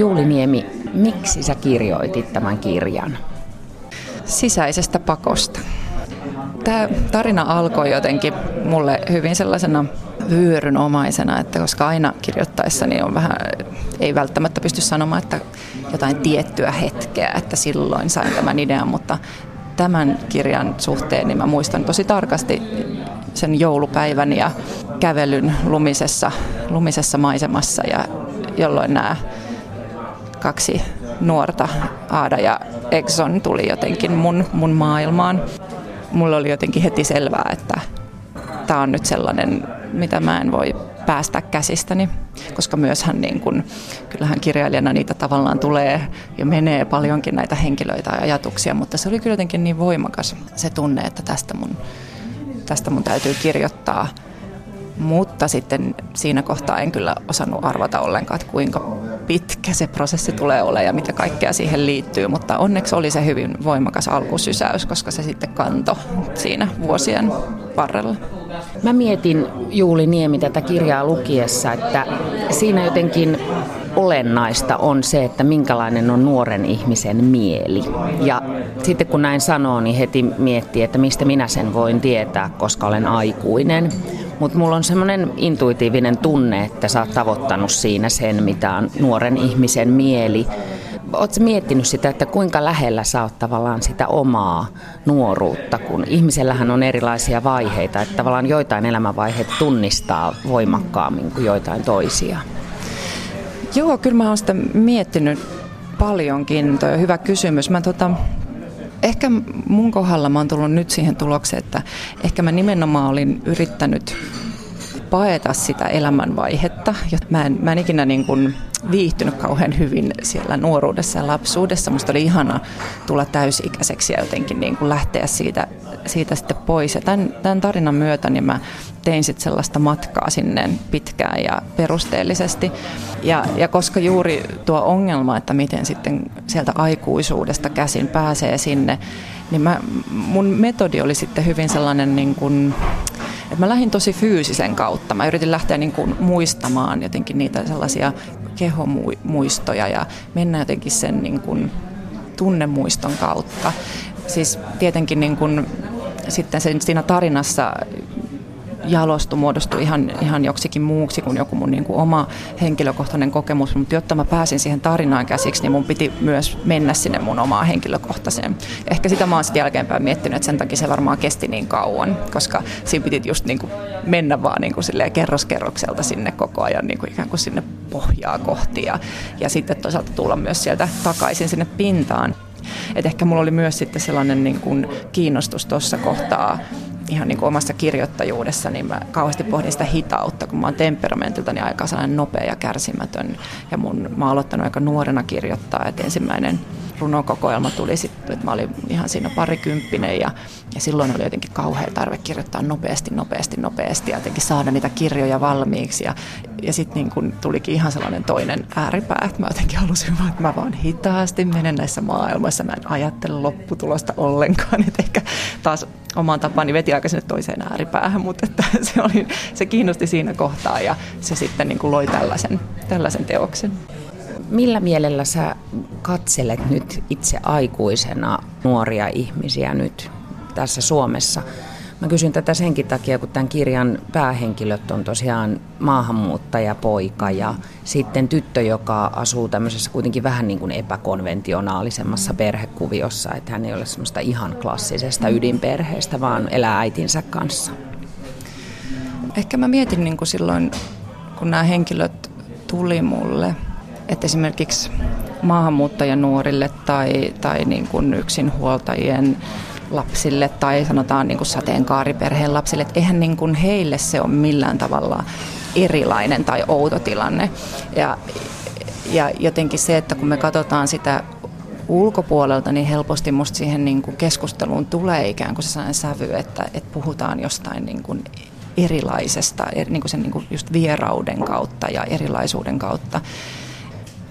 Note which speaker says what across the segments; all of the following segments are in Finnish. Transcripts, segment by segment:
Speaker 1: Juuli Niemi, miksi sä kirjoitit tämän kirjan?
Speaker 2: Sisäisestä pakosta. Tämä tarina alkoi jotenkin mulle hyvin sellaisena vyörynomaisena, että koska aina kirjoittaessani on vähän, ei välttämättä pysty sanomaan, että jotain tiettyä hetkeä, että silloin sain tämän idean, mutta tämän kirjan suhteen niin mä muistan tosi tarkasti sen joulupäivän ja kävelyn lumisessa, lumisessa maisemassa ja jolloin nämä kaksi nuorta, Aada ja Exxon, tuli jotenkin mun, mun maailmaan. Mulla oli jotenkin heti selvää, että tämä on nyt sellainen, mitä mä en voi päästä käsistäni, koska myöshän niin kun, kyllähän kirjailijana niitä tavallaan tulee ja menee paljonkin näitä henkilöitä ja ajatuksia, mutta se oli kyllä jotenkin niin voimakas se tunne, että tästä mun, tästä mun täytyy kirjoittaa. Mutta sitten siinä kohtaa en kyllä osannut arvata ollenkaan, että kuinka pitkä se prosessi tulee olemaan ja mitä kaikkea siihen liittyy. Mutta onneksi oli se hyvin voimakas alkusysäys, koska se sitten kanto siinä vuosien varrella.
Speaker 1: Mä mietin Juuli Niemi tätä kirjaa lukiessa, että siinä jotenkin olennaista on se, että minkälainen on nuoren ihmisen mieli. Ja sitten kun näin sanoo, niin heti miettii, että mistä minä sen voin tietää, koska olen aikuinen. Mutta mulla on semmoinen intuitiivinen tunne, että sä oot tavoittanut siinä sen, mitä on nuoren ihmisen mieli. Oletko miettinyt sitä, että kuinka lähellä sä oot tavallaan sitä omaa nuoruutta, kun ihmisellähän on erilaisia vaiheita, että tavallaan joitain elämänvaiheita tunnistaa voimakkaammin kuin joitain toisia?
Speaker 2: Joo, kyllä mä oon sitä miettinyt paljonkin. Tuo on hyvä kysymys. Mä tota, ehkä mun kohdalla mä oon tullut nyt siihen tulokseen, että ehkä mä nimenomaan olin yrittänyt paeta sitä elämänvaihetta. Mä en, mä en ikinä niin kuin viihtynyt kauhean hyvin siellä nuoruudessa ja lapsuudessa. Musta oli ihana tulla täysi-ikäiseksi ja jotenkin niin kuin lähteä siitä, siitä sitten pois. Ja tämän, tämän tarinan myötä niin mä tein sitten sellaista matkaa sinne pitkään ja perusteellisesti. Ja, ja koska juuri tuo ongelma, että miten sitten sieltä aikuisuudesta käsin pääsee sinne, niin mä, mun metodi oli sitten hyvin sellainen niin kuin, että mä lähdin tosi fyysisen kautta. Mä yritin lähteä niin kuin muistamaan jotenkin niitä sellaisia kehomuistoja ja mennä jotenkin sen niin kuin tunnemuiston kautta. Siis tietenkin niin kuin, sitten sen, siinä tarinassa jalostui, muodostui ihan, ihan joksikin muuksi kuin joku mun niin kuin oma henkilökohtainen kokemus. Mutta jotta mä pääsin siihen tarinaan käsiksi, niin mun piti myös mennä sinne mun omaan henkilökohtaiseen. Ehkä sitä mä oon sitten jälkeenpäin miettinyt, että sen takia se varmaan kesti niin kauan, koska siinä piti just niin kuin mennä vaan niin kuin kerroskerrokselta sinne koko ajan niin kuin ikään kuin sinne pohjaa kohti ja, ja sitten toisaalta tulla myös sieltä takaisin sinne pintaan. Et ehkä mulla oli myös sitten sellainen niin kuin kiinnostus tuossa kohtaa ihan niin kuin omassa kirjoittajuudessa, niin mä kauheasti pohdin sitä hitautta, kun mä oon temperamentiltani aika sellainen nopea ja kärsimätön. Ja mun, mä oon aloittanut aika nuorena kirjoittaa, että ensimmäinen runokokoelma tuli sitten, että mä olin ihan siinä parikymppinen ja, ja silloin oli jotenkin kauhea tarve kirjoittaa nopeasti, nopeasti, nopeasti ja jotenkin saada niitä kirjoja valmiiksi. Ja, ja sitten niin kun tulikin ihan sellainen toinen ääripää, että mä jotenkin halusin vaan, että mä vaan hitaasti menen näissä maailmassa. Mä en ajattele lopputulosta ollenkaan, että ehkä taas omaan tapani veti aika sinne toiseen ääripäähän, mutta että se, oli, se kiinnosti siinä kohtaa ja se sitten niin kuin loi tällaisen, tällaisen teoksen.
Speaker 1: Millä mielellä sä katselet nyt itse aikuisena nuoria ihmisiä nyt tässä Suomessa? Mä kysyn tätä senkin takia, kun tämän kirjan päähenkilöt on tosiaan maahanmuuttajapoika ja sitten tyttö, joka asuu tämmöisessä kuitenkin vähän niin kuin epäkonventionaalisemmassa perhekuviossa, että hän ei ole semmoista ihan klassisesta ydinperheestä, vaan elää äitinsä kanssa.
Speaker 2: Ehkä mä mietin niin kuin silloin, kun nämä henkilöt tuli mulle, että esimerkiksi maahanmuuttajanuorille tai, tai niin kuin yksinhuoltajien lapsille tai sanotaan niin kuin sateenkaariperheen lapsille, että eihän niin kuin heille se ole millään tavalla erilainen tai outo tilanne. Ja, ja jotenkin se, että kun me katsotaan sitä ulkopuolelta, niin helposti musta siihen niin kuin keskusteluun tulee ikään kuin sellainen sävy, että, että puhutaan jostain niin kuin erilaisesta, niin kuin sen niin kuin just vierauden kautta ja erilaisuuden kautta.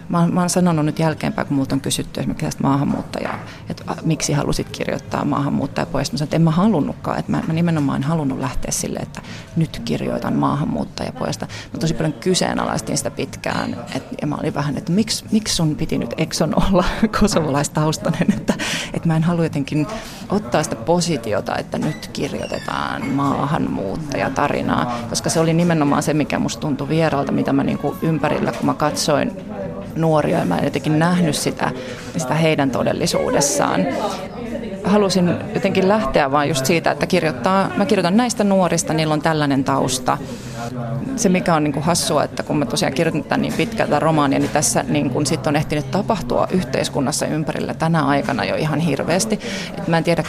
Speaker 2: Mä, mä oon sanonut nyt jälkeenpäin, kun multa on kysytty esimerkiksi tästä maahanmuuttajaa, että miksi halusit kirjoittaa maahanmuuttajapojasta. Mä sanoin, että en mä halunnutkaan, että mä, mä nimenomaan en halunnut lähteä sille, että nyt kirjoitan maahanmuuttajapojasta. Mä tosi paljon kyseenalaistin sitä pitkään, että, ja mä olin vähän, että miksi, miksi sun piti nyt Exxon olla kosovalaistaustainen, että, että mä en halua jotenkin ottaa sitä positiota, että nyt kirjoitetaan maahanmuuttajatarinaa, koska se oli nimenomaan se, mikä musta tuntui vieraalta, mitä mä niin kuin ympärillä, kun mä katsoin nuoria ja mä en jotenkin nähnyt sitä, sitä heidän todellisuudessaan. Halusin jotenkin lähteä vaan just siitä, että kirjoittaa, mä kirjoitan näistä nuorista, niillä on tällainen tausta. Se mikä on niin kuin hassua, että kun mä tosiaan kirjoitan tämän niin pitkältä romaania, niin tässä niin kuin sit on ehtinyt tapahtua yhteiskunnassa ympärillä tänä aikana jo ihan hirveästi. Et mä en tiedä,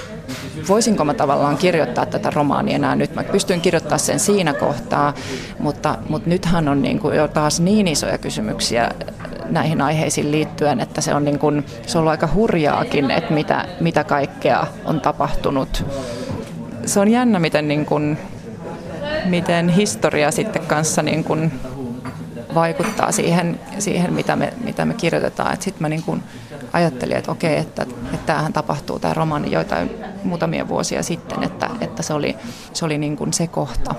Speaker 2: voisinko mä tavallaan kirjoittaa tätä romaania enää nyt. Mä pystyn kirjoittamaan sen siinä kohtaa, mutta, mutta nythän on niin kuin jo taas niin isoja kysymyksiä näihin aiheisiin liittyen, että se on, niin kuin, se on ollut aika hurjaakin, että mitä, mitä kaikkea on tapahtunut. Se on jännä, miten, niin kuin, miten historia sitten kanssa niin kuin vaikuttaa siihen, siihen mitä, me, mitä me kirjoitetaan. Sitten mä niin kuin ajattelin, että okei, että, että tämähän tapahtuu tämä romaani joitain muutamia vuosia sitten, että, että se oli, se, oli niin kuin se kohta,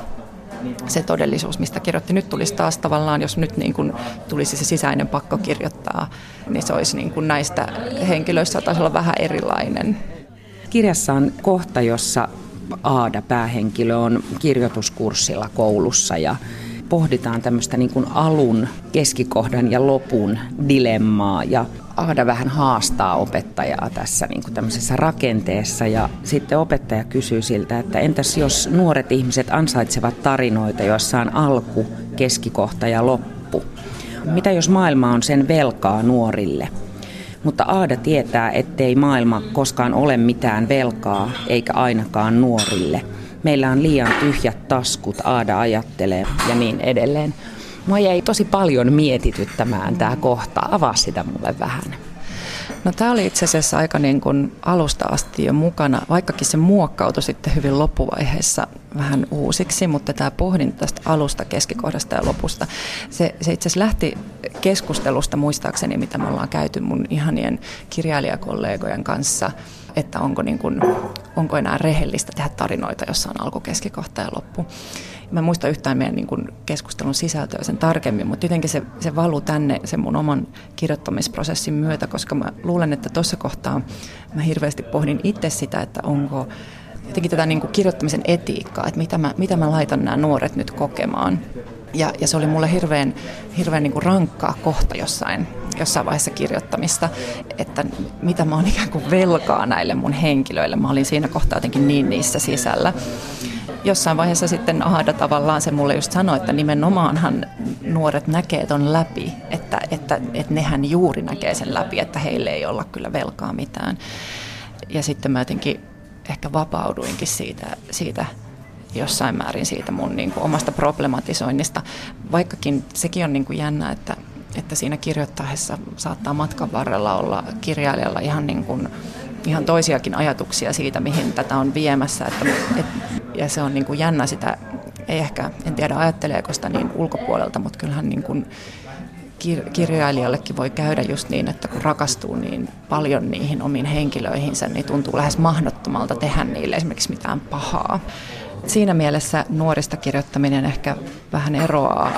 Speaker 2: se todellisuus, mistä kirjoitti. Nyt tulisi taas tavallaan, jos nyt niin kuin tulisi se sisäinen pakko kirjoittaa, niin se olisi niin kuin näistä henkilöistä taisi olla vähän erilainen.
Speaker 1: Kirjassa on kohta, jossa Aada, päähenkilö, on kirjoituskurssilla koulussa ja pohditaan tämmöistä niin kuin alun, keskikohdan ja lopun dilemmaa ja Aada vähän haastaa opettajaa tässä niin kuin tämmöisessä rakenteessa ja sitten opettaja kysyy siltä, että entäs jos nuoret ihmiset ansaitsevat tarinoita, joissa on alku, keskikohta ja loppu? Mitä jos maailma on sen velkaa nuorille? Mutta Aada tietää, ettei maailma koskaan ole mitään velkaa, eikä ainakaan nuorille. Meillä on liian tyhjät taskut, Aada ajattelee ja niin edelleen. Mua jäi tosi paljon mietityttämään tämä kohta. Avaa sitä mulle vähän.
Speaker 2: No tämä oli itse asiassa aika niin kuin alusta asti jo mukana, vaikkakin se muokkautui sitten hyvin loppuvaiheessa vähän uusiksi, mutta tämä pohdinta tästä alusta, keskikohdasta ja lopusta, se, se itse asiassa lähti keskustelusta muistaakseni, mitä me ollaan käyty mun ihanien kirjailijakollegojen kanssa, että onko, niin kuin, onko enää rehellistä tehdä tarinoita, jossa on alku, keskikohta ja loppu. Mä en muista yhtään meidän niin kuin keskustelun sisältöä sen tarkemmin, mutta jotenkin se, se valuu tänne sen mun oman kirjoittamisprosessin myötä, koska mä luulen, että tuossa kohtaa mä hirveästi pohdin itse sitä, että onko jotenkin tätä niin kuin kirjoittamisen etiikkaa, että mitä mä, mitä mä laitan nämä nuoret nyt kokemaan. Ja, ja se oli mulle hirveän, hirveän niin kuin rankkaa kohta jossain, jossain vaiheessa kirjoittamista, että mitä mä oon ikään kuin velkaa näille mun henkilöille. Mä olin siinä kohtaa jotenkin niin niissä sisällä jossain vaiheessa sitten Aada tavallaan se mulle just sanoi, että nimenomaanhan nuoret näkee ton läpi, että, että, että nehän juuri näkee sen läpi, että heille ei olla kyllä velkaa mitään. Ja sitten mä jotenkin ehkä vapauduinkin siitä, siitä jossain määrin siitä mun niin kuin omasta problematisoinnista, vaikkakin sekin on niin kuin jännä, että, että siinä kirjoittaessa saattaa matkan varrella olla kirjailijalla ihan niin kuin ihan toisiakin ajatuksia siitä, mihin tätä on viemässä. Että, et, ja se on niin kuin jännä sitä, ei ehkä, en tiedä ajatteleeko sitä niin ulkopuolelta, mutta kyllähän niin kuin kir- kirjailijallekin voi käydä just niin, että kun rakastuu niin paljon niihin omiin henkilöihinsä, niin tuntuu lähes mahdottomalta tehdä niille esimerkiksi mitään pahaa. Siinä mielessä nuorista kirjoittaminen ehkä vähän eroaa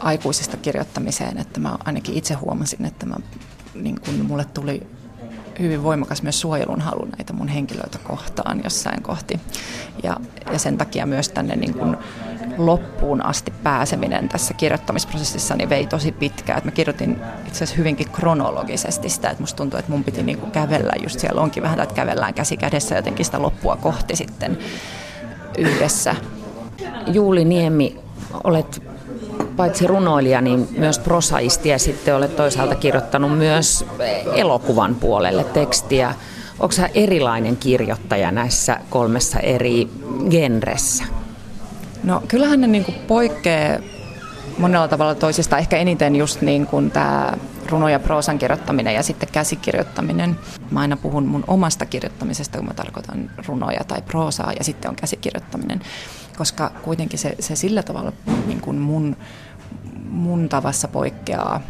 Speaker 2: aikuisista kirjoittamiseen, että mä ainakin itse huomasin, että mä, niin kun mulle tuli hyvin voimakas myös suojelun halu näitä mun henkilöitä kohtaan jossain kohti. Ja, ja sen takia myös tänne niin kuin loppuun asti pääseminen tässä kirjoittamisprosessissa niin vei tosi pitkään. Et mä kirjoitin itse asiassa hyvinkin kronologisesti sitä, että musta tuntuu, että mun piti niin kuin kävellä just siellä onkin vähän, että kävellään käsi kädessä jotenkin sitä loppua kohti sitten yhdessä.
Speaker 1: Juuli Niemi, olet paitsi runoilija, niin myös prosaisti ja sitten olet toisaalta kirjoittanut myös elokuvan puolelle tekstiä. Onko sä erilainen kirjoittaja näissä kolmessa eri genressä?
Speaker 2: No kyllähän ne kuin poikkeaa monella tavalla toisista. Ehkä eniten just niin kuin tämä runo- ja proosan kirjoittaminen ja sitten käsikirjoittaminen. Mä aina puhun mun omasta kirjoittamisesta, kun mä tarkoitan runoja tai proosaa ja sitten on käsikirjoittaminen. Koska kuitenkin se, se sillä tavalla niin kuin mun mun tavassa poikkeaa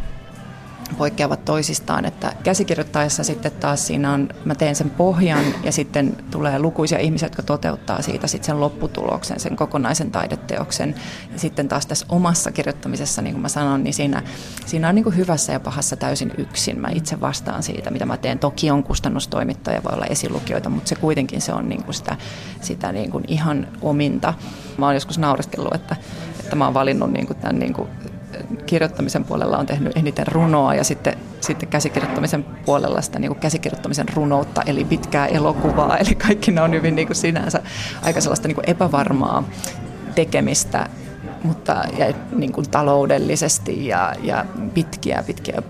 Speaker 2: poikkeavat toisistaan, että käsikirjoittaessa sitten taas siinä on, mä teen sen pohjan ja sitten tulee lukuisia ihmisiä, jotka toteuttaa siitä sitten sen lopputuloksen, sen kokonaisen taideteoksen. Ja sitten taas tässä omassa kirjoittamisessa, niin kuin mä sanon, niin siinä, siinä on niin kuin hyvässä ja pahassa täysin yksin. Mä itse vastaan siitä, mitä mä teen. Toki on kustannustoimittaja, voi olla esilukijoita, mutta se kuitenkin se on niin kuin sitä, sitä niin kuin ihan ominta. Mä oon joskus naureskellut, että, että mä oon valinnut niin kuin tämän niin kuin kirjoittamisen puolella on tehnyt eniten runoa ja sitten, sitten käsikirjoittamisen puolella sitä niin kuin käsikirjoittamisen runoutta, eli pitkää elokuvaa. Eli kaikki ne on hyvin niin kuin sinänsä aika sellaista niin kuin epävarmaa tekemistä, mutta ja niin kuin taloudellisesti ja, ja pitkiä, pitkiä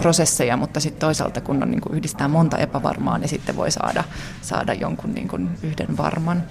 Speaker 2: prosesseja, mutta sitten toisaalta kun on, niin kuin yhdistää monta epävarmaa, niin sitten voi saada, saada jonkun niin kuin yhden varman.